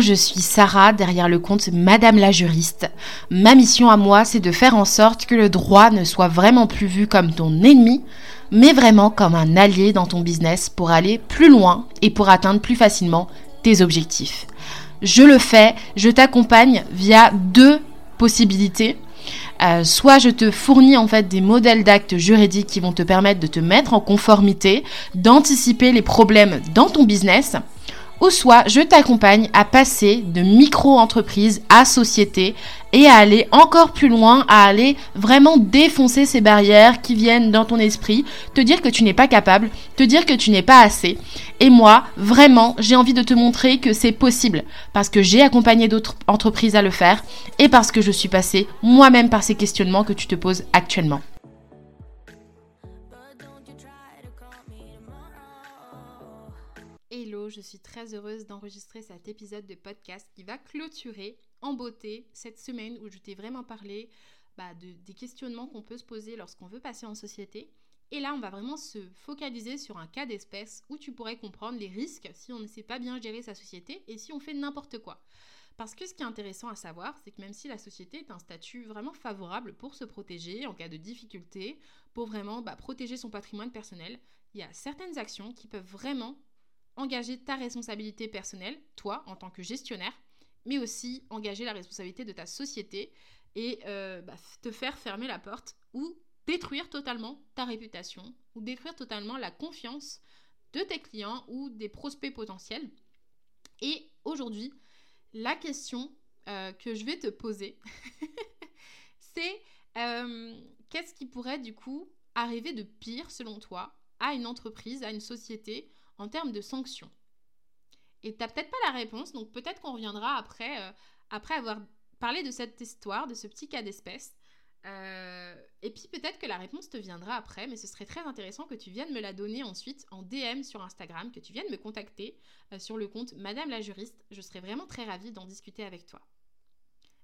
Je suis Sarah derrière le compte Madame la juriste. Ma mission à moi, c'est de faire en sorte que le droit ne soit vraiment plus vu comme ton ennemi, mais vraiment comme un allié dans ton business pour aller plus loin et pour atteindre plus facilement tes objectifs. Je le fais, je t'accompagne via deux possibilités. Euh, soit je te fournis en fait des modèles d'actes juridiques qui vont te permettre de te mettre en conformité, d'anticiper les problèmes dans ton business, ou soit je t'accompagne à passer de micro-entreprise à société et à aller encore plus loin, à aller vraiment défoncer ces barrières qui viennent dans ton esprit, te dire que tu n'es pas capable, te dire que tu n'es pas assez. Et moi, vraiment, j'ai envie de te montrer que c'est possible parce que j'ai accompagné d'autres entreprises à le faire et parce que je suis passée moi-même par ces questionnements que tu te poses actuellement. Je suis très heureuse d'enregistrer cet épisode de podcast qui va clôturer en beauté cette semaine où je t'ai vraiment parlé bah, de, des questionnements qu'on peut se poser lorsqu'on veut passer en société. Et là, on va vraiment se focaliser sur un cas d'espèce où tu pourrais comprendre les risques si on ne sait pas bien gérer sa société et si on fait n'importe quoi. Parce que ce qui est intéressant à savoir, c'est que même si la société est un statut vraiment favorable pour se protéger en cas de difficulté, pour vraiment bah, protéger son patrimoine personnel, il y a certaines actions qui peuvent vraiment engager ta responsabilité personnelle, toi en tant que gestionnaire, mais aussi engager la responsabilité de ta société et euh, bah, te faire fermer la porte ou détruire totalement ta réputation ou détruire totalement la confiance de tes clients ou des prospects potentiels. Et aujourd'hui, la question euh, que je vais te poser, c'est euh, qu'est-ce qui pourrait du coup arriver de pire selon toi à une entreprise, à une société en termes de sanctions Et tu n'as peut-être pas la réponse, donc peut-être qu'on reviendra après, euh, après avoir parlé de cette histoire, de ce petit cas d'espèce. Euh, et puis peut-être que la réponse te viendra après, mais ce serait très intéressant que tu viennes me la donner ensuite en DM sur Instagram, que tu viennes me contacter euh, sur le compte Madame la juriste. Je serais vraiment très ravie d'en discuter avec toi.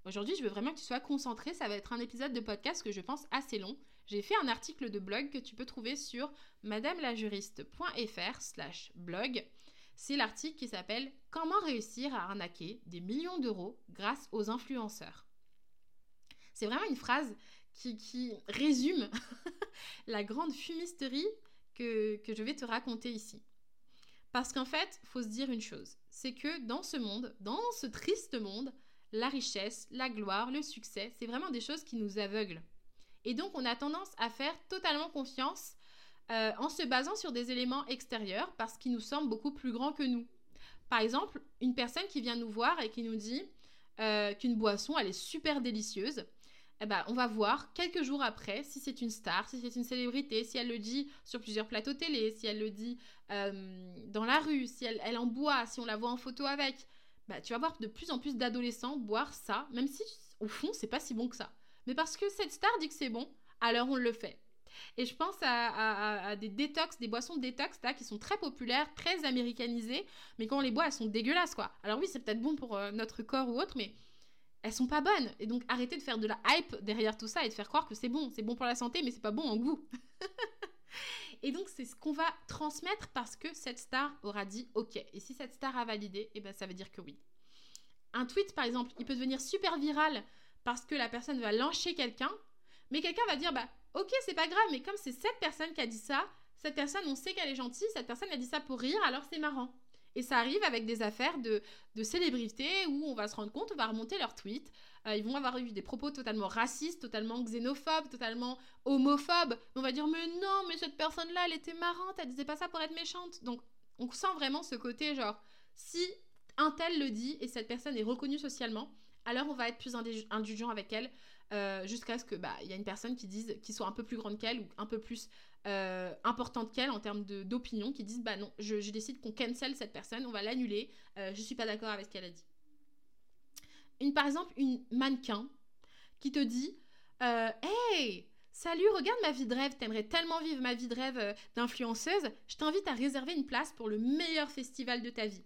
Aujourd'hui, je veux vraiment que tu sois concentré. Ça va être un épisode de podcast que je pense assez long. J'ai fait un article de blog que tu peux trouver sur madamelajuriste.fr slash blog. C'est l'article qui s'appelle Comment réussir à arnaquer des millions d'euros grâce aux influenceurs? C'est vraiment une phrase qui, résume la grande fumisterie que, que je vais te raconter ici. Parce qu'en fait, faut se dire une chose, c'est que dans ce monde, dans ce triste monde, la richesse, la gloire, le succès, c'est vraiment des choses qui nous aveuglent. Et donc, on a tendance à faire totalement confiance euh, en se basant sur des éléments extérieurs parce qu'ils nous semblent beaucoup plus grands que nous. Par exemple, une personne qui vient nous voir et qui nous dit euh, qu'une boisson, elle est super délicieuse. Eh ben, on va voir quelques jours après si c'est une star, si c'est une célébrité, si elle le dit sur plusieurs plateaux télé, si elle le dit euh, dans la rue, si elle, en boit, si on la voit en photo avec. Bah, tu vas voir de plus en plus d'adolescents boire ça, même si au fond, c'est pas si bon que ça mais parce que cette star dit que c'est bon, alors on le fait. Et je pense à, des détox, des boissons détox là, qui sont très populaires, très américanisées, mais quand on les boit, elles sont dégueulasses quoi. Alors oui, c'est peut-être bon pour euh, notre corps ou autre, mais elles sont pas bonnes. Et donc arrêtez de faire de la hype derrière tout ça et de faire croire que c'est bon. C'est bon pour la santé, mais c'est pas bon en goût. et donc c'est ce qu'on va transmettre parce que cette star aura dit OK. Et si cette star a validé, eh ben ça veut dire que oui. Un tweet par exemple, il peut devenir super viral parce que la personne va lyncher quelqu'un, mais quelqu'un va dire bah ok c'est pas grave, mais comme c'est cette personne qui a dit ça, cette personne on sait qu'elle est gentille, cette personne a dit ça pour rire, alors c'est marrant. Et ça arrive avec des affaires de, de célébrités où on va se rendre compte, on va remonter leurs tweets. Euh, ils vont avoir eu des propos totalement racistes, totalement xénophobes, totalement homophobes. On va dire mais non, mais cette personne-là, elle était marrante, elle disait pas ça pour être méchante. Donc on sent vraiment ce côté genre si un tel le dit et cette personne est reconnue socialement, alors on va être plus indulgent avec elle euh, jusqu'à ce que bah il y a une personne qui dise qui soit un peu plus grande qu'elle ou un peu plus euh, importante qu'elle en termes d'opinion qui dise bah non je, décide qu'on cancel cette personne on va l'annuler euh, je suis pas d'accord avec ce qu'elle a dit une par exemple une mannequin qui te dit hey Salut, regarde ma vie de rêve, t'aimerais tellement vivre ma vie de rêve d'influenceuse, je t'invite à réserver une place pour le meilleur festival de ta vie.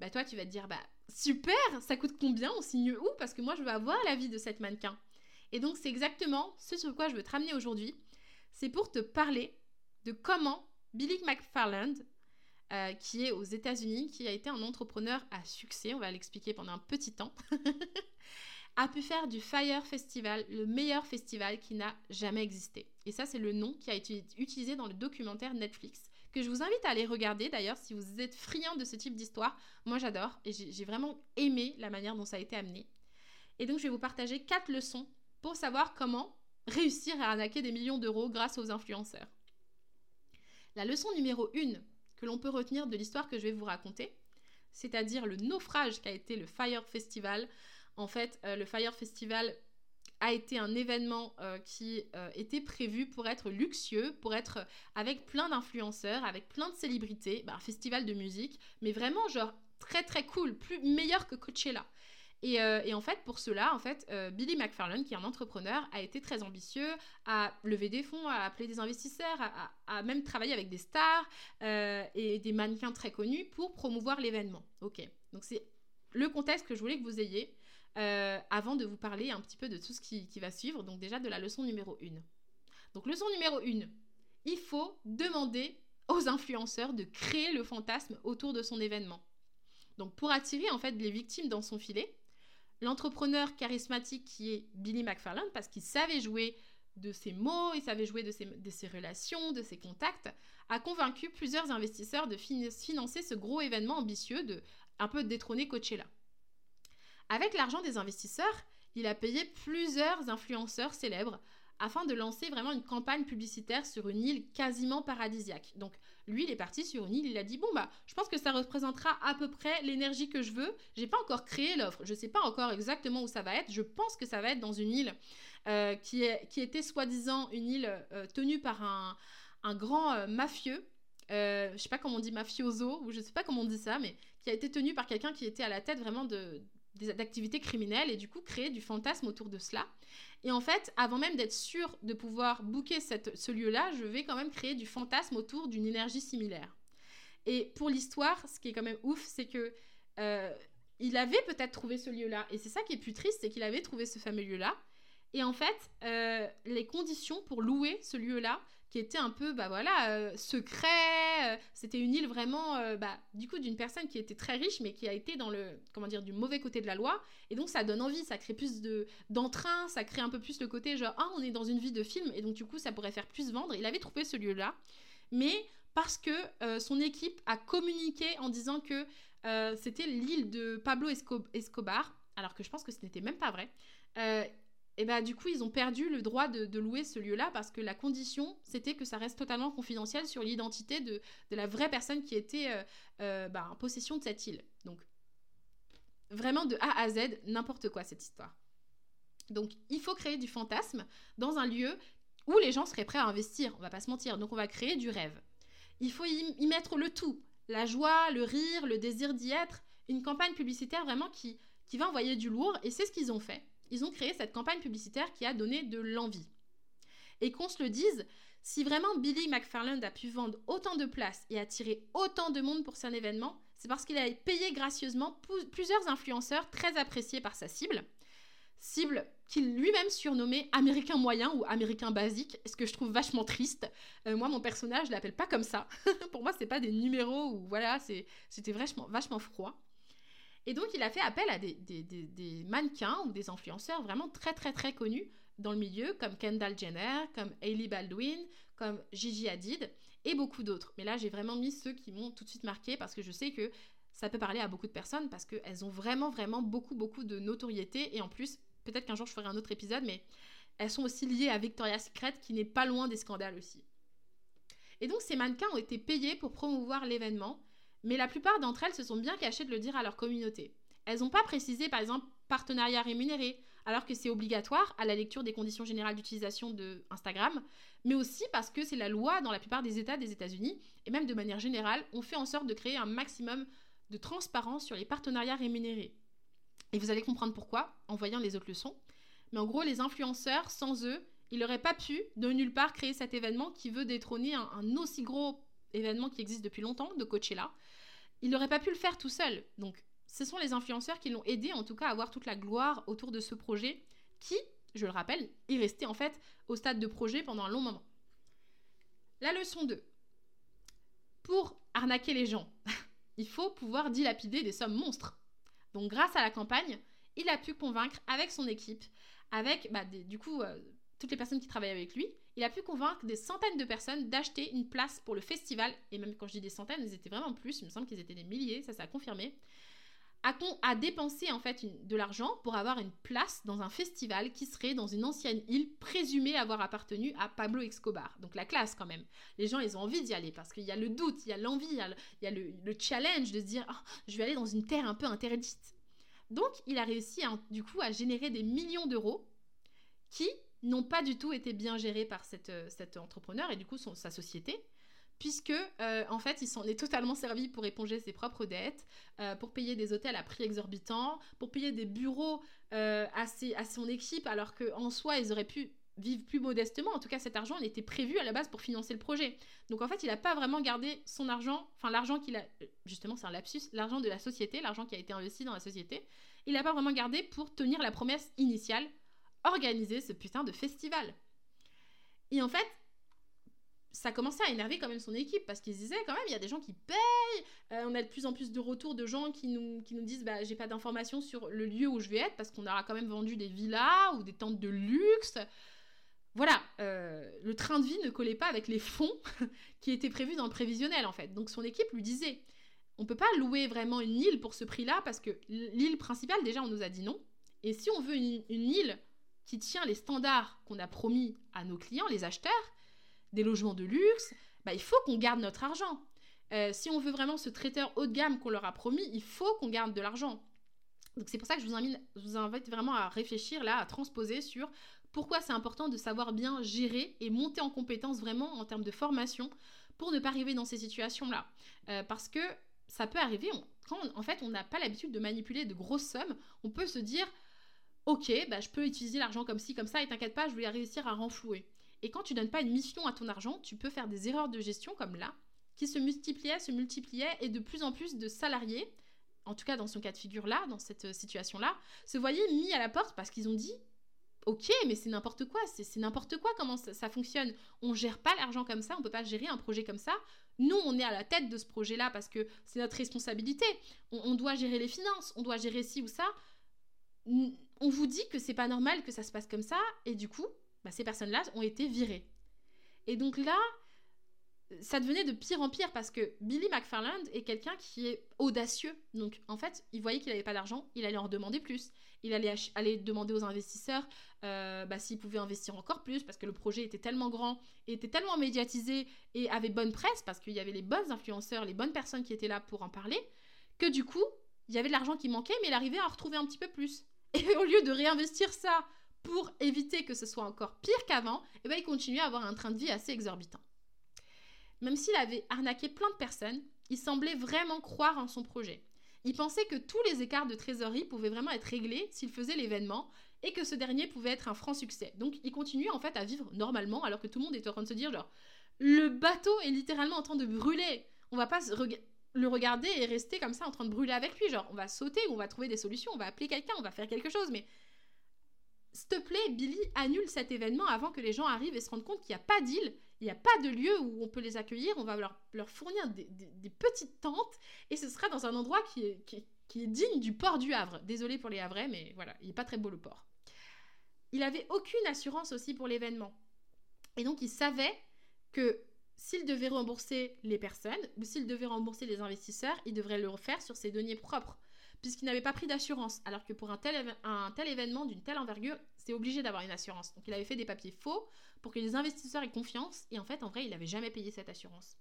Bah toi tu vas te dire bah super, ça coûte combien On signe où Parce que moi, je veux avoir l'avis de cette mannequin. Et donc, c'est exactement ce sur quoi je veux te ramener aujourd'hui. C'est pour te parler de comment Billy McFarland euh, qui est aux États-Unis, qui a été un entrepreneur à succès, on va l'expliquer pendant un petit temps, a pu faire du Fire Festival le meilleur festival qui n'a jamais existé. Et ça, c'est le nom qui a été utilisé dans le documentaire Netflix, que je vous invite à aller regarder d'ailleurs si vous êtes friand de ce type d'histoire. Moi, j'adore et j'ai vraiment aimé la manière dont ça a été amené. Et donc, je vais vous partager quatre leçons pour savoir comment réussir à arnaquer des millions d'euros grâce aux influenceurs. La leçon numéro 1 que l'on peut retenir de l'histoire que je vais vous raconter, c'est-à-dire le naufrage qu'a été le Fire Festival. En fait, euh, le Fire Festival a été un événement euh, qui euh, était prévu pour être luxueux, pour être avec plein d'influenceurs, avec plein de célébrités, bah, un festival de musique, mais vraiment genre très très cool, plus meilleur que Coachella. Euh, et, en fait, pour cela, en fait, euh, Billy McFarlane, qui est un entrepreneur, a été très ambitieux, a levé des fonds, a appelé des investisseurs, a, même travaillé avec des stars euh, et des mannequins très connus pour promouvoir l'événement. Ok, donc c'est le contexte que je voulais que vous ayez avant de vous parler un petit peu de tout ce qui, va suivre. Donc déjà de la leçon numéro 1. Donc leçon numéro 1, il faut demander aux influenceurs de créer le fantasme autour de son événement. Donc pour attirer en fait les victimes dans son filet, l'entrepreneur charismatique qui est Billy McFarland, parce qu'il savait jouer de ses mots, il savait jouer de ses, relations, de ses contacts, a convaincu plusieurs investisseurs de financer ce gros événement ambitieux de un peu détrôner Coachella. Avec l'argent des investisseurs, il a payé plusieurs influenceurs célèbres afin de lancer vraiment une campagne publicitaire sur une île quasiment paradisiaque. Donc lui, il est parti sur une île, il a dit bon bah, je pense que ça représentera à peu près l'énergie que je veux. J'ai pas encore créé l'offre, je sais pas encore exactement où ça va être. Je pense que ça va être dans une île euh, qui, est, qui était soi-disant une île euh, tenue par un, grand euh, mafieux. je sais pas comment on dit mafioso ou je sais pas comment on dit ça, mais qui a été tenu par quelqu'un qui était à la tête vraiment de d'activités criminelles et du coup créer du fantasme autour de cela. Et en fait, avant même d'être sûr de pouvoir booker cette, ce lieu-là, je vais quand même créer du fantasme autour d'une énergie similaire. Et pour l'histoire, ce qui est quand même ouf, c'est que euh, il avait peut-être trouvé ce lieu-là. Et c'est ça qui est plus triste, c'est qu'il avait trouvé ce fameux lieu-là. Et en fait, euh, les conditions pour louer ce lieu-là, qui était un peu, bah voilà, euh, secret. Euh, c'était une île vraiment, euh, bah, du coup, d'une personne qui était très riche, mais qui a été dans le, comment dire, du mauvais côté de la loi. Et donc, ça donne envie, ça crée plus de d'entrain, ça crée un peu plus le côté genre, ah, on est dans une vie de film, et donc, du coup, ça pourrait faire plus vendre. Il avait trouvé ce lieu-là, mais parce que son équipe a communiqué en disant que c'était l'île de Pablo Escobar, alors que je pense que ce n'était même pas vrai et bah du coup ils ont perdu le droit de, louer ce lieu-là parce que la condition c'était que ça reste totalement confidentiel sur l'identité de, la vraie personne qui était euh, euh, bah, en possession de cette île. Donc vraiment de A à Z, n'importe quoi cette histoire. Donc il faut créer du fantasme dans un lieu où les gens seraient prêts à investir, on va pas se mentir, donc on va créer du rêve. Il faut y, y mettre le tout, la joie, le rire, le désir d'y être, une campagne publicitaire vraiment qui, qui va envoyer du lourd, et c'est ce qu'ils ont fait ils ont créé cette campagne publicitaire qui a donné de l'envie. Et qu'on se le dise, si vraiment Billy McFarland a pu vendre autant de places et attirer autant de monde pour son événement, c'est parce qu'il a payé gracieusement plusieurs influenceurs très appréciés par sa cible. Cible qu'il lui-même surnommait américain moyen ou américain basique, ce que je trouve vachement triste. Euh, moi, mon personnage, je l'appelle pas comme ça. pour moi, c'est pas des numéros ou voilà, c'était vachement, vachement froid. Et donc, il a fait appel à des, mannequins ou des influenceurs vraiment très, très, très connus dans le milieu, comme Kendall Jenner, comme Hailey Baldwin, comme Gigi Hadid et beaucoup d'autres. Mais là, j'ai vraiment mis ceux qui m'ont tout de suite marqué parce que je sais que ça peut parler à beaucoup de personnes parce qu'elles ont vraiment, vraiment beaucoup, beaucoup de notoriété. Et en plus, peut-être qu'un jour je ferai un autre épisode, mais elles sont aussi liées à Victoria's Secret qui n'est pas loin des scandales aussi. Et donc, ces mannequins ont été payés pour promouvoir l'événement mais la plupart d'entre elles se sont bien cachées de le dire à leur communauté. Elles n'ont pas précisé, par exemple, partenariat rémunéré, alors que c'est obligatoire à la lecture des conditions générales d'utilisation de Instagram, mais aussi parce que c'est la loi dans la plupart des États des États-Unis, et même de manière générale, on fait en sorte de créer un maximum de transparence sur les partenariats rémunérés. Et vous allez comprendre pourquoi en voyant les autres leçons. Mais en gros, les influenceurs, sans eux, ils n'auraient pas pu de nulle part créer cet événement qui veut détrôner un, un aussi gros événement qui existe depuis longtemps de Coachella il n'aurait pas pu le faire tout seul. Donc, ce sont les influenceurs qui l'ont aidé, en tout cas, à avoir toute la gloire autour de ce projet qui, je le rappelle, est resté en fait au stade de projet pendant un long moment. La leçon 2. Pour arnaquer les gens. il faut pouvoir dilapider des sommes monstres. Donc grâce à la campagne, il a pu convaincre avec son équipe, avec bah, du coup euh, toutes les personnes qui travaillent avec lui, il a pu convaincre des centaines de personnes d'acheter une place pour le festival. Et même quand je dis des centaines, ils étaient vraiment plus, il me semble qu'ils étaient des milliers, ça s'est confirmé a, dépensé en fait de l'argent pour avoir une place dans un festival qui serait dans une ancienne île présumée avoir appartenu à Pablo Escobar. Donc la classe quand même. Les gens, ils ont envie d'y aller parce qu'il y a le doute, il y a l'envie, il y a, le, challenge de se dire ah, je vais aller dans une terre un peu interdite. Donc il a réussi du coup à générer des millions d'euros qui n'ont pas du tout été bien gérés par cet entrepreneur et du coup sa société puisque euh, en fait il s'en est totalement servi pour éponger ses propres dettes, euh, pour payer des hôtels à prix exorbitant, pour payer des bureaux euh, à, à, son équipe, alors qu'en soi ils auraient pu vivre plus modestement. En tout cas, cet argent il était prévu à la base pour financer le projet. Donc en fait, il n'a pas vraiment gardé son argent, enfin l'argent qu'il a, justement c'est un lapsus, l'argent de la société, l'argent qui a été investi dans la société, il n'a pas vraiment gardé pour tenir la promesse initiale, organiser ce putain de festival. Et en fait, ça commençait à énerver quand même son équipe parce qu'ils disaient quand même il y a des gens qui payent euh, on a de plus en plus de retours de gens qui nous, qui nous disent bah j'ai pas d'informations sur le lieu où je vais être parce qu'on aura quand même vendu des villas ou des tentes de luxe. Voilà euh, le train de vie ne collait pas avec les fonds qui étaient prévus dans le prévisionnel en fait. Donc son équipe lui disait on peut pas louer vraiment une île pour ce prix là parce que l'île principale déjà on nous a dit non. Et si on veut une île qui tient les standards qu'on a promis à nos clients les acheteurs des logements de luxe, bah, il faut qu'on garde notre argent. Euh, si on veut vraiment ce traiteur haut de gamme qu'on leur a promis, il faut qu'on garde de l'argent. Donc c'est pour ça que je vous, invite, vraiment à réfléchir là, à transposer sur pourquoi c'est important de savoir bien gérer et monter en compétence vraiment en termes de formation pour ne pas arriver dans ces situations-là. Euh, parce que ça peut arriver, quand en fait on n'a pas l'habitude de manipuler de grosses sommes, on peut se dire, ok, bah, je peux utiliser l'argent comme ci, comme ça, et t'inquiète pas, je vais réussir à renflouer. Et quand tu donnes pas une mission à ton argent, tu peux faire des erreurs de gestion comme là, qui se multipliaient, se multipliaient, et de plus en plus de salariés, en tout cas dans son cas de figure là, dans cette euh, situation-là, se voyaient mis à la porte parce qu'ils ont dit Ok, mais c'est n'importe quoi, c'est n'importe quoi comment ça, fonctionne. On gère pas l'argent comme ça, on peut pas gérer un projet comme ça. Nous, on est à la tête de ce projet-là parce que c'est notre responsabilité. On, on, doit gérer les finances, on doit gérer ci ou ça. On vous dit que c'est pas normal que ça se passe comme ça, et du coup, bah, ces personnes-là ont été virées. Et donc là, ça devenait de pire en pire parce que Billy McFarland est quelqu'un qui est audacieux. Donc en fait, il voyait qu'il n'avait pas d'argent, il allait en demander plus. Il allait demander aux investisseurs euh, bah, s'ils pouvaient investir encore plus parce que le projet était tellement grand, était tellement médiatisé et avait bonne presse parce qu'il y avait les bons influenceurs, les bonnes personnes qui étaient là pour en parler, que du coup, il y avait de l'argent qui manquait, mais il arrivait à retrouver un petit peu plus. Et au lieu de réinvestir ça pour éviter que ce soit encore pire qu'avant, eh ben, il continuait à avoir un train de vie assez exorbitant. Même s'il avait arnaqué plein de personnes, il semblait vraiment croire en son projet. Il pensait que tous les écarts de trésorerie pouvaient vraiment être réglés s'il faisait l'événement et que ce dernier pouvait être un franc succès. Donc il continuait en fait à vivre normalement alors que tout le monde était en train de se dire genre le bateau est littéralement en train de brûler. On va pas le regarder et rester comme ça en train de brûler avec lui. Genre on va sauter on va trouver des solutions, on va appeler quelqu'un, on va faire quelque chose. Mais s'il te plaît, Billy, annule cet événement avant que les gens arrivent et se rendent compte qu'il n'y a pas d'île, il n'y a pas de lieu où on peut les accueillir, on va leur, leur fournir des, petites tentes et ce sera dans un endroit qui est, qui, est digne du port du Havre. Désolé pour les Havrais, mais voilà, il n'est pas très beau le port. Il avait aucune assurance aussi pour l'événement. Et donc il savait que s'il devait rembourser les personnes ou s'il devait rembourser les investisseurs, il devrait le refaire sur ses deniers propres puisqu'il n'avait pas pris d'assurance, alors que pour un tel, un tel événement d'une telle envergure, c'est obligé d'avoir une assurance. Donc il avait fait des papiers faux pour que les investisseurs aient confiance, et en fait, en vrai, il n'avait jamais payé cette assurance.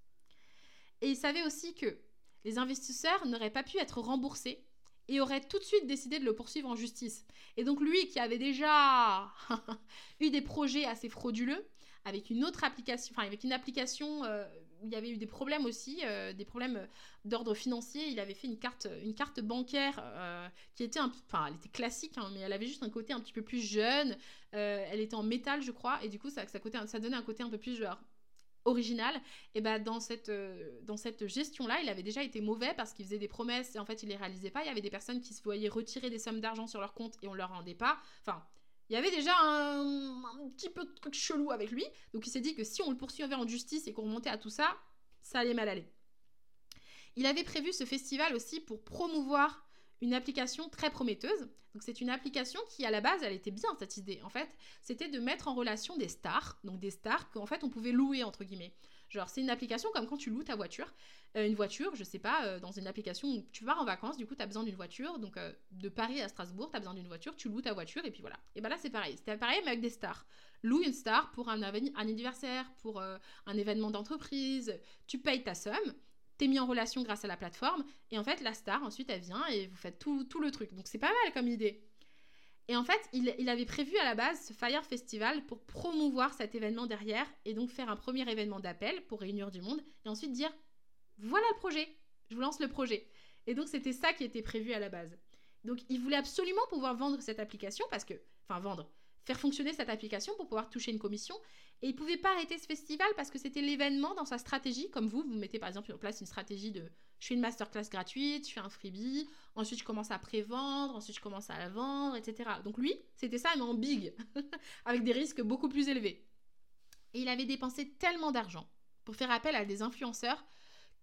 Et il savait aussi que les investisseurs n'auraient pas pu être remboursés et auraient tout de suite décidé de le poursuivre en justice. Et donc lui, qui avait déjà eu des projets assez frauduleux, avec une autre application, enfin avec une application euh, il y avait eu des problèmes aussi, euh, des problèmes d'ordre financier. Il avait fait une carte, une carte bancaire euh, qui était, un, enfin, elle était classique, hein, mais elle avait juste un côté un petit peu plus jeune. Euh, elle était en métal, je crois, et du coup, ça, ça, ça donnait un côté un peu plus genre original. Et ben dans cette, dans cette gestion-là, il avait déjà été mauvais parce qu'il faisait des promesses et en fait, il les réalisait pas. Il y avait des personnes qui se voyaient retirer des sommes d'argent sur leur compte et on leur rendait pas. Enfin, il y avait déjà un, petit peu de truc chelou avec lui. Donc il s'est dit que si on le poursuivait en justice et qu'on remontait à tout ça, ça allait mal aller. Il avait prévu ce festival aussi pour promouvoir une application très prometteuse. Donc c'est une application qui à la base, elle était bien cette idée. En fait, c'était de mettre en relation des stars, donc des stars qu'en fait on pouvait louer entre guillemets. Genre c'est une application comme quand tu loues ta voiture, euh, une voiture, je sais pas, euh, dans une application où tu vas en vacances, du coup tu as besoin d'une voiture, donc euh, de Paris à Strasbourg, tu as besoin d'une voiture, tu loues ta voiture et puis voilà. Et ben là c'est pareil, c'était pareil mais avec des stars. Loue une star pour un, un anniversaire, pour un événement d'entreprise, tu payes ta somme, t'es mis en relation grâce à la plateforme, et en fait, la star, ensuite, elle vient et vous faites tout, tout le truc. Donc, c'est pas mal comme idée. Et en fait, il, avait prévu à la base ce Fire Festival pour promouvoir cet événement derrière, et donc faire un premier événement d'appel pour réunir du monde, et ensuite dire, voilà le projet, je vous lance le projet. Et donc, c'était ça qui était prévu à la base. Donc, il voulait absolument pouvoir vendre cette application, parce que, enfin, vendre, faire fonctionner cette application pour pouvoir toucher une commission. Et il pouvait pas arrêter ce festival parce que c'était l'événement dans sa stratégie. Comme vous, vous mettez par exemple en place une stratégie de je fais une masterclass gratuite, je fais un freebie, ensuite je commence à pré-vendre, ensuite je commence à la vendre, etc. Donc lui, c'était ça, mais en big, avec des risques beaucoup plus élevés. Et il avait dépensé tellement d'argent pour faire appel à des influenceurs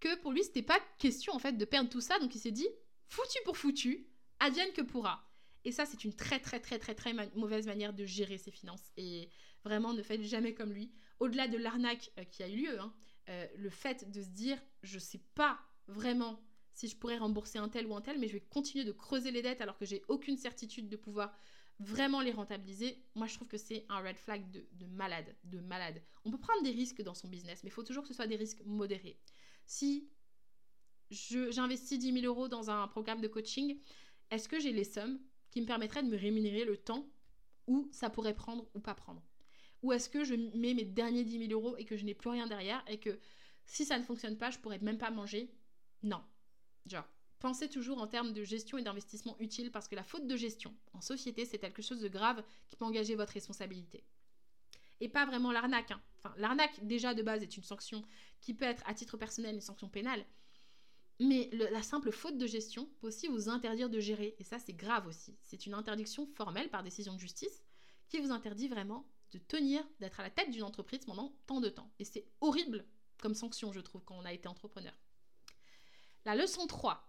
que pour lui, c'était pas question en fait de perdre tout ça. Donc il s'est dit, foutu pour foutu, advienne que pourra. Et ça, c'est une très, très, très, très, très mauvaise manière de gérer ses finances. Et vraiment, ne faites jamais comme lui. Au-delà de l'arnaque euh, qui a eu lieu, hein, euh, le fait de se dire, je sais pas vraiment si je pourrais rembourser un tel ou un tel, mais je vais continuer de creuser les dettes alors que j'ai aucune certitude de pouvoir vraiment les rentabiliser, moi je trouve que c'est un red flag de, de, malade, de malade. On peut prendre des risques dans son business, mais il faut toujours que ce soit des risques modérés. Si j'investis 10 000 euros dans un programme de coaching, est-ce que j'ai les sommes qui me permettrait de me rémunérer le temps où ça pourrait prendre ou pas prendre? Ou est-ce que je mets mes derniers 10 000 euros et que je n'ai plus rien derrière et que si ça ne fonctionne pas, je pourrais même pas manger? Non. Genre, pensez toujours en termes de gestion et d'investissement utile parce que la faute de gestion en société, c'est quelque chose de grave qui peut engager votre responsabilité. Et pas vraiment l'arnaque. Hein. Enfin, l'arnaque, déjà de base, est une sanction qui peut être à titre personnel une sanction pénale. Mais la simple faute de gestion peut aussi vous interdire de gérer. Et ça, c'est grave aussi. C'est une interdiction formelle par décision de justice qui vous interdit vraiment de tenir, d'être à la tête d'une entreprise pendant tant de temps. Et c'est horrible comme sanction, je trouve, quand on a été entrepreneur. La leçon 3.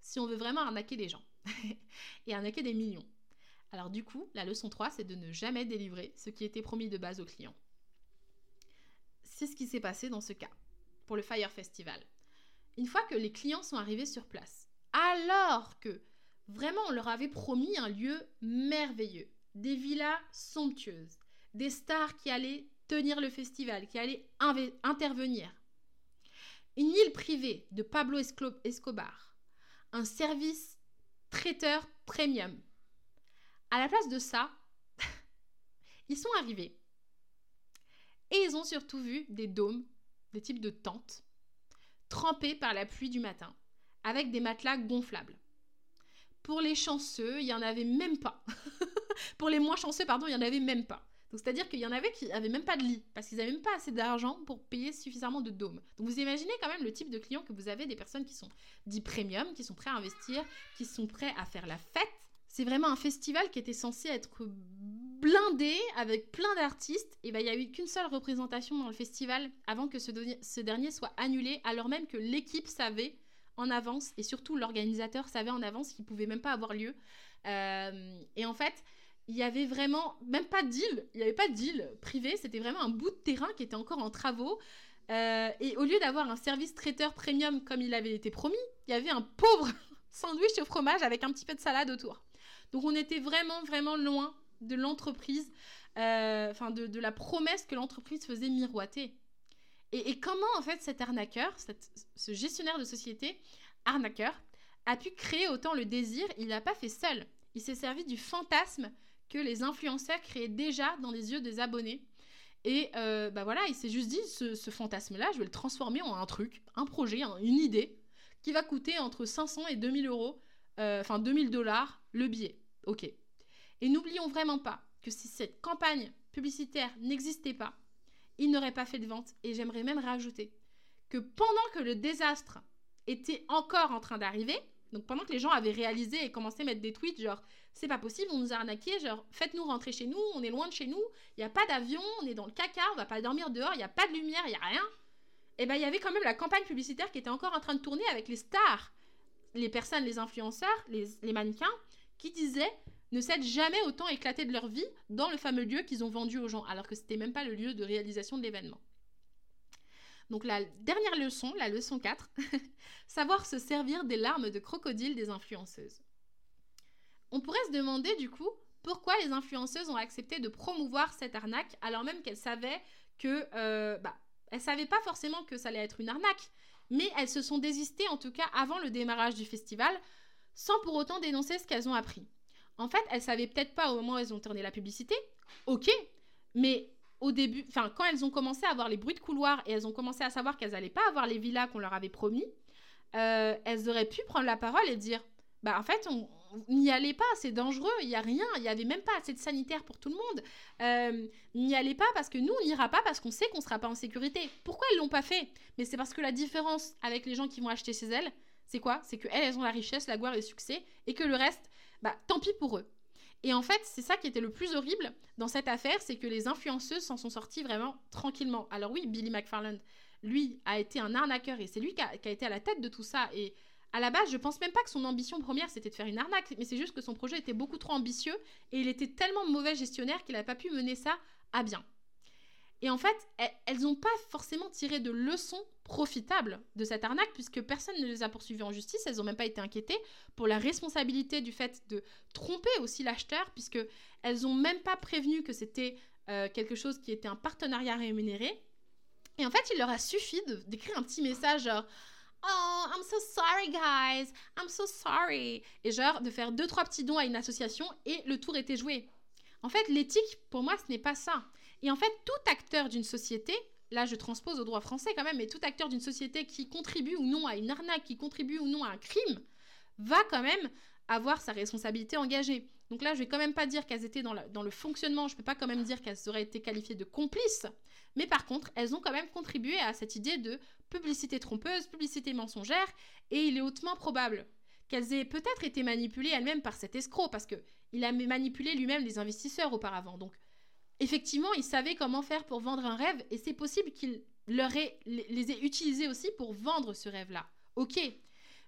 Si on veut vraiment arnaquer les gens et arnaquer des millions. Alors du coup, la leçon 3, c'est de ne jamais délivrer ce qui était promis de base aux clients. C'est ce qui s'est passé dans ce cas, pour le Fire Festival une fois que les clients sont arrivés sur place, alors que vraiment on leur avait promis un lieu merveilleux, des villas somptueuses, des stars qui allaient tenir le festival, qui allaient intervenir, une île privée de Pablo Escobar, un service traiteur premium. À la place de ça, ils sont arrivés et ils ont surtout vu des dômes, des types de tentes trempés par la pluie du matin, avec des matelas gonflables. Pour les chanceux, il n'y en avait même pas. pour les moins chanceux, pardon, il n'y en avait même pas. C'est-à-dire qu'il y en avait qui n'avaient même pas de lit, parce qu'ils n'avaient même pas assez d'argent pour payer suffisamment de dômes. Donc vous imaginez quand même le type de clients que vous avez, des personnes qui sont dits premium, qui sont prêts à investir, qui sont prêts à faire la fête. C'est vraiment un festival qui était censé être blindé avec plein d'artistes, et ben il n'y a eu qu'une seule représentation dans le festival avant que ce, dernier soit annulé, alors même que l'équipe savait en avance et surtout l'organisateur savait en avance qu'il pouvait même pas avoir lieu. Euh, et en fait, il y avait vraiment même pas de deal, il n'y avait pas de deal privé, c'était vraiment un bout de terrain qui était encore en travaux. Euh, et au lieu d'avoir un service traiteur premium comme il avait été promis, il y avait un pauvre sandwich au fromage avec un petit peu de salade autour. Donc on était vraiment vraiment loin de l'entreprise, euh, enfin de, la promesse que l'entreprise faisait miroiter. Et, comment en fait cet arnaqueur, ce gestionnaire de société, arnaqueur, a pu créer autant le désir? Il l'a pas fait seul. Il s'est servi du fantasme que les influenceurs créaient déjà dans les yeux des abonnés. Et euh, bah voilà, il s'est juste dit, ce, fantasme-là, je vais le transformer en un truc, un projet, une idée, qui va coûter entre 500 et 2000 euros, euh, enfin 2000 dollars le billet. Ok, et n'oublions vraiment pas que si cette campagne publicitaire n'existait pas, il n'aurait pas fait de vente. Et j'aimerais même rajouter que pendant que le désastre était encore en train d'arriver, donc pendant que les gens avaient réalisé et commencé à mettre des tweets genre c'est pas possible, on nous a arnaqué, genre faites-nous rentrer chez nous, on est loin de chez nous, il n'y a pas d'avion, on est dans le caca, on va pas dormir dehors, il n'y a pas de lumière, il n'y a rien. et eh ben il y avait quand même la campagne publicitaire qui était encore en train de tourner avec les stars, les personnes, les influenceurs, les, les mannequins, qui disaient ne s'être jamais autant éclaté de leur vie dans le fameux lieu qu'ils ont vendu aux gens, alors que c'était même pas le lieu de réalisation de l'événement. Donc la dernière leçon, la leçon 4, savoir se servir des larmes de crocodile des influenceuses. On pourrait se demander du coup pourquoi les influenceuses ont accepté de promouvoir cette arnaque alors même qu'elles savaient que... Euh, bah, elles savaient pas forcément que ça allait être une arnaque, mais elles se sont désistées en tout cas avant le démarrage du festival sans pour autant dénoncer ce qu'elles ont appris. En fait, elles savaient peut-être pas au moment où elles ont tourné la publicité, ok, mais au début, enfin quand elles ont commencé à avoir les bruits de couloir et elles ont commencé à savoir qu'elles n'allaient pas avoir les villas qu'on leur avait promis, euh, elles auraient pu prendre la parole et dire, bah en fait, on n'y allait pas, c'est dangereux, il n'y a rien, il n'y avait même pas assez de sanitaire pour tout le monde. Euh, n'y allez pas parce que nous, on n'ira pas parce qu'on sait qu'on ne sera pas en sécurité. Pourquoi elles l'ont pas fait? Mais c'est parce que la différence avec les gens qui vont acheter chez elles, c'est quoi? C'est qu'elles, elles ont la richesse, la gloire et le succès, et que le reste, bah tant pis pour eux. Et en fait, c'est ça qui était le plus horrible dans cette affaire, c'est que les influenceuses s'en sont sorties vraiment tranquillement. Alors oui, Billy McFarland, lui, a été un arnaqueur et c'est lui qui a, été à la tête de tout ça. Et à la base, je pense même pas que son ambition première c'était de faire une arnaque, mais c'est juste que son projet était beaucoup trop ambitieux et il était tellement mauvais gestionnaire qu'il n'a pas pu mener ça à bien. Et en fait, elles n'ont pas forcément tiré de leçons profitables de cette arnaque, puisque personne ne les a poursuivies en justice, elles n'ont même pas été inquiétées pour la responsabilité du fait de tromper aussi l'acheteur, puisque elles n'ont même pas prévenu que c'était euh, quelque chose qui était un partenariat rémunéré. Et en fait, il leur a suffi d'écrire un petit message genre Oh, I'm so sorry, guys. I'm so sorry. Et genre, de faire deux, trois petits dons à une association et le tour était joué. En fait, l'éthique, pour moi, ce n'est pas ça. Et en fait, tout acteur d'une société, là je transpose au droit français quand même, mais tout acteur d'une société qui contribue ou non à une arnaque, qui contribue ou non à un crime, va quand même avoir sa responsabilité engagée. Donc là, je vais quand même pas dire qu'elles étaient dans, le fonctionnement, je peux pas quand même dire qu'elles auraient été qualifiées de complices, mais par contre, elles ont quand même contribué à cette idée de publicité trompeuse, publicité mensongère, et il est hautement probable qu'elles aient peut-être été manipulées elles-mêmes par cet escroc, parce qu'il a manipulé lui-même les investisseurs auparavant. Donc effectivement, il savait comment faire pour vendre un rêve et c'est possible qu'il leur ait, les ait utilisés aussi pour vendre ce rêve-là. Ok.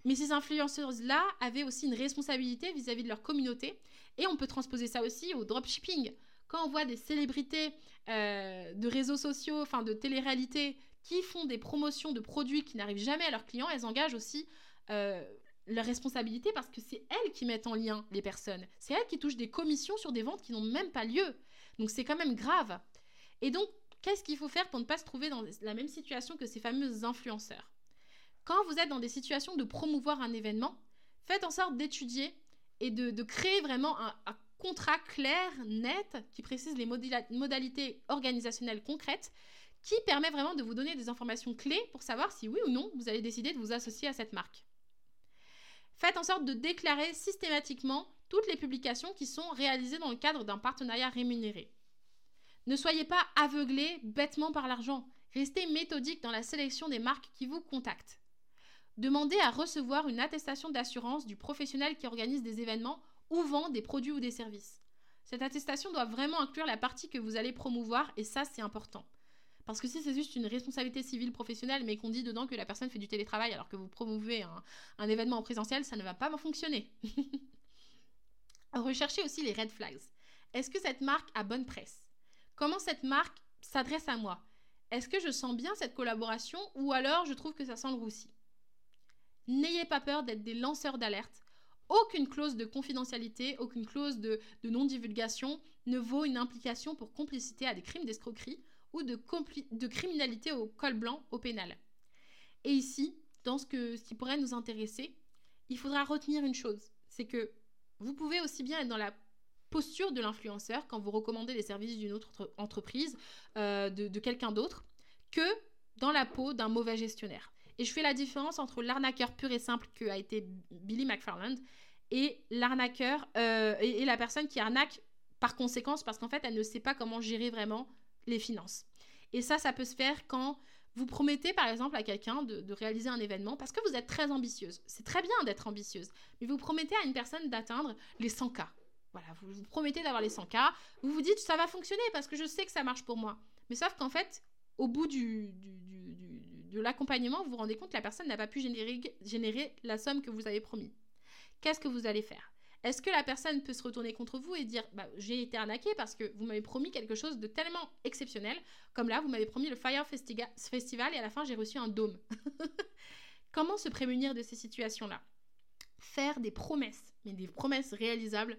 Mais ces influenceuses-là avaient aussi une responsabilité vis-à-vis de leur communauté et on peut transposer ça aussi au dropshipping. Quand on voit des célébrités euh, de réseaux sociaux, enfin de télé-réalité, qui font des promotions de produits qui n'arrivent jamais à leurs clients, elles engagent aussi euh, leur responsabilité parce que c'est elles qui mettent en lien les personnes. C'est elles qui touchent des commissions sur des ventes qui n'ont même pas lieu. Donc c'est quand même grave. Et donc, qu'est-ce qu'il faut faire pour ne pas se trouver dans la même situation que ces fameux influenceurs? Quand vous êtes dans des situations de promouvoir un événement, faites en sorte d'étudier et de, créer vraiment un, contrat clair, net, qui précise les modalités organisationnelles concrètes, qui permet vraiment de vous donner des informations clés pour savoir si oui ou non vous allez décider de vous associer à cette marque. Faites en sorte de déclarer systématiquement toutes les publications qui sont réalisées dans le cadre d'un partenariat rémunéré. Ne soyez pas aveuglés bêtement par l'argent. Restez méthodique dans la sélection des marques qui vous contactent. Demandez à recevoir une attestation d'assurance du professionnel qui organise des événements ou vend des produits ou des services. Cette attestation doit vraiment inclure la partie que vous allez promouvoir et ça c'est important. Parce que si c'est juste une responsabilité civile professionnelle mais qu'on dit dedans que la personne fait du télétravail alors que vous promouvez un, un événement en présentiel, ça ne va pas fonctionner. Recherchez aussi les red flags. Est-ce que cette marque a bonne presse? Comment cette marque s'adresse à moi? Est-ce que je sens bien cette collaboration ou alors je trouve que ça sent le roussi? N'ayez pas peur d'être des lanceurs d'alerte. Aucune clause de confidentialité, aucune clause de, non-divulgation ne vaut une implication pour complicité à des crimes d'escroquerie ou de, criminalité au col blanc au pénal. Et ici, dans ce, que, ce qui pourrait nous intéresser, il faudra retenir une chose, c'est que vous pouvez aussi bien être dans la posture de l'influenceur quand vous recommandez les services d'une autre entreprise, euh, de, quelqu'un d'autre, que dans la peau d'un mauvais gestionnaire. Et je fais la différence entre l'arnaqueur pur et simple que a été Billy McFarland et l'arnaqueur euh, et, la personne qui arnaque par conséquence parce qu'en fait elle ne sait pas comment gérer vraiment les finances. Et ça, ça peut se faire quand vous promettez par exemple à quelqu'un de, réaliser un événement parce que vous êtes très ambitieuse. C'est très bien d'être ambitieuse, mais vous promettez à une personne d'atteindre les 100 k. Voilà, vous, vous promettez d'avoir les 100 k. Vous vous dites ça va fonctionner parce que je sais que ça marche pour moi. Mais sauf qu'en fait, au bout de l'accompagnement, vous vous rendez compte que la personne n'a pas pu générer, générer la somme que vous avez promis. Qu'est-ce que vous allez faire? Est-ce que la personne peut se retourner contre vous et dire bah, j'ai été arnaqué parce que vous m'avez promis quelque chose de tellement exceptionnel, comme là, vous m'avez promis le Fire Festival et à la fin, j'ai reçu un dôme. Comment se prémunir de ces situations-là? Faire des promesses, mais des promesses réalisables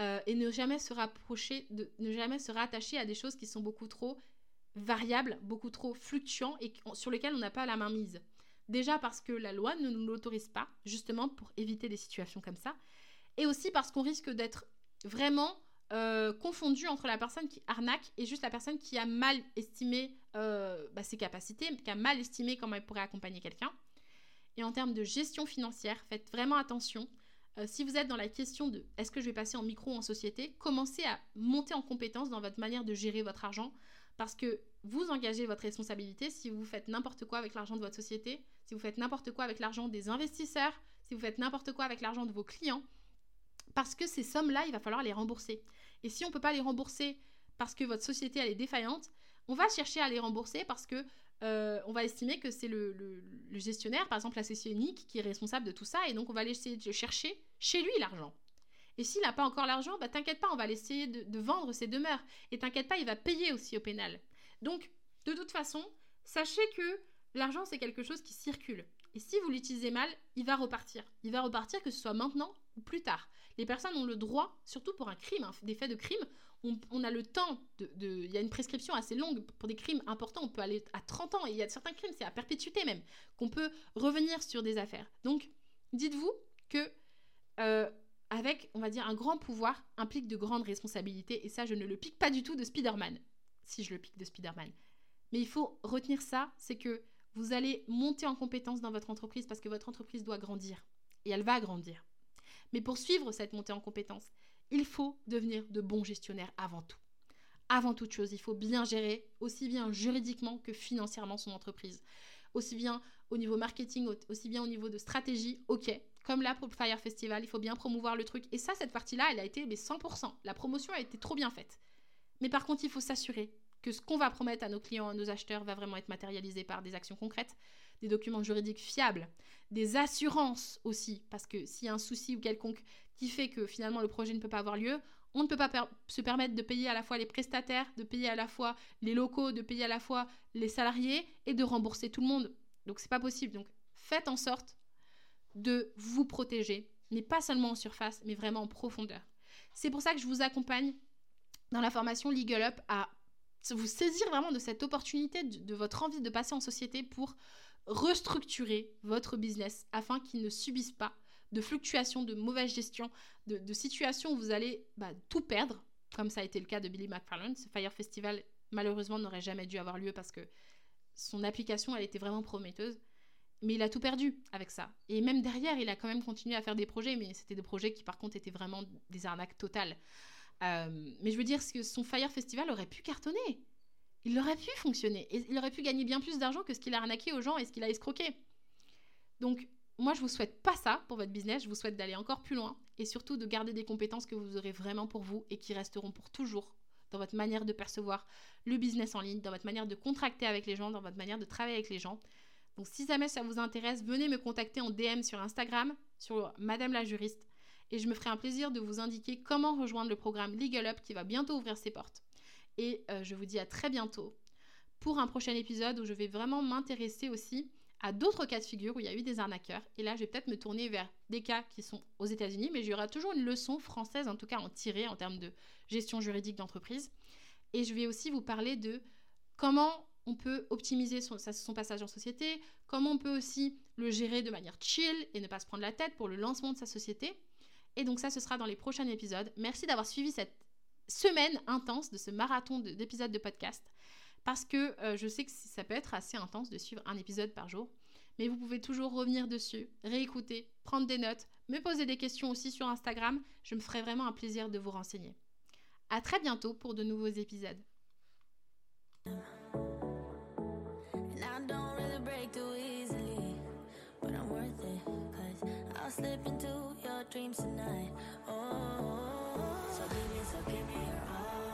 euh, et ne jamais se rapprocher, ne jamais se rattacher à des choses qui sont beaucoup trop variables, beaucoup trop fluctuants et sur lesquelles on n'a pas la main mise. Déjà parce que la loi ne nous l'autorise pas, justement pour éviter des situations comme ça, et aussi parce qu'on risque d'être vraiment euh, confondu entre la personne qui arnaque et juste la personne qui a mal estimé euh, bah, ses capacités, qui a mal estimé comment elle pourrait accompagner quelqu'un. Et en termes de gestion financière, faites vraiment attention. Euh, si vous êtes dans la question de est-ce que je vais passer en micro ou en société, commencez à monter en compétence dans votre manière de gérer votre argent parce que vous engagez votre responsabilité si vous faites n'importe quoi avec l'argent de votre société, si vous faites n'importe quoi avec l'argent des investisseurs, si vous faites n'importe quoi avec l'argent de vos clients, parce que ces sommes-là, il va falloir les rembourser. Et si on ne peut pas les rembourser parce que votre société elle est défaillante, on va chercher à les rembourser parce que euh, on va estimer que c'est le, gestionnaire, par exemple l'associé unique, qui est responsable de tout ça, et donc on va essayer de chercher chez lui l'argent. Et s'il n'a pas encore l'argent, bah t'inquiète pas, on va l'essayer de, de, vendre ses demeures. Et t'inquiète pas, il va payer aussi au pénal. Donc, de toute façon, sachez que l'argent, c'est quelque chose qui circule. Et si vous l'utilisez mal, il va repartir. Il va repartir que ce soit maintenant ou plus tard. Les personnes ont le droit, surtout pour un crime, des faits de crime, on, a le temps, de, il y a une prescription assez longue pour des crimes importants, on peut aller à 30 ans, et il y a certains crimes, c'est à perpétuité même, qu'on peut revenir sur des affaires. Donc, dites-vous que euh, avec, on va dire, un grand pouvoir implique de grandes responsabilités, et ça, je ne le pique pas du tout de Spider-Man, si je le pique de Spider-Man. Mais il faut retenir ça, c'est que vous allez monter en compétence dans votre entreprise parce que votre entreprise doit grandir, et elle va grandir. Mais pour suivre cette montée en compétence, il faut devenir de bons gestionnaires avant tout. Avant toute chose, il faut bien gérer, aussi bien juridiquement que financièrement, son entreprise. Aussi bien au niveau marketing, aussi bien au niveau de stratégie, ok. Comme là pour le Fire Festival, il faut bien promouvoir le truc. Et ça, cette partie-là, elle a été mais 100%. La promotion a été trop bien faite. Mais par contre, il faut s'assurer que ce qu'on va promettre à nos clients, à nos acheteurs, va vraiment être matérialisé par des actions concrètes, des documents juridiques fiables, des assurances aussi, parce que s'il y a un souci ou quelconque qui fait que finalement le projet ne peut pas avoir lieu, on ne peut pas se permettre de payer à la fois les prestataires, de payer à la fois les locaux, de payer à la fois les salariés et de rembourser tout le monde. Donc c'est pas possible. Donc faites en sorte de vous protéger, mais pas seulement en surface, mais vraiment en profondeur. C'est pour ça que je vous accompagne dans la formation Legal Up à vous saisir vraiment de cette opportunité, de votre envie de passer en société pour restructurer votre business afin qu'il ne subisse pas de fluctuations, de mauvaise gestion, de, situations où vous allez bah, tout perdre, comme ça a été le cas de Billy McFarland. Ce Fire Festival, malheureusement, n'aurait jamais dû avoir lieu parce que son application, elle était vraiment prometteuse. Mais il a tout perdu avec ça. Et même derrière, il a quand même continué à faire des projets, mais c'était des projets qui, par contre, étaient vraiment des arnaques totales. Euh, mais je veux dire que son Fire Festival aurait pu cartonner. Il aurait pu fonctionner. Et il aurait pu gagner bien plus d'argent que ce qu'il a arnaqué aux gens et ce qu'il a escroqué. Donc, moi, je vous souhaite pas ça pour votre business. Je vous souhaite d'aller encore plus loin et surtout de garder des compétences que vous aurez vraiment pour vous et qui resteront pour toujours dans votre manière de percevoir le business en ligne, dans votre manière de contracter avec les gens, dans votre manière de travailler avec les gens. Donc, si jamais ça vous intéresse, venez me contacter en DM sur Instagram, sur Madame la juriste, et je me ferai un plaisir de vous indiquer comment rejoindre le programme Legal Up qui va bientôt ouvrir ses portes. Et euh, je vous dis à très bientôt pour un prochain épisode où je vais vraiment m'intéresser aussi à d'autres cas de figure où il y a eu des arnaqueurs. Et là, je vais peut-être me tourner vers des cas qui sont aux États-Unis, mais j'aurai toujours une leçon française, en tout cas en tirer en termes de gestion juridique d'entreprise. Et je vais aussi vous parler de comment on peut optimiser son, passage en société, comment on peut aussi le gérer de manière chill et ne pas se prendre la tête pour le lancement de sa société. Et donc ça, ce sera dans les prochains épisodes. Merci d'avoir suivi cette semaine intense de ce marathon d'épisodes de podcast parce que euh, je sais que ça peut être assez intense de suivre un épisode par jour. Mais vous pouvez toujours revenir dessus, réécouter, prendre des notes, me poser des questions aussi sur Instagram. Je me ferai vraiment un plaisir de vous renseigner. À très bientôt pour de nouveaux épisodes. Dreams tonight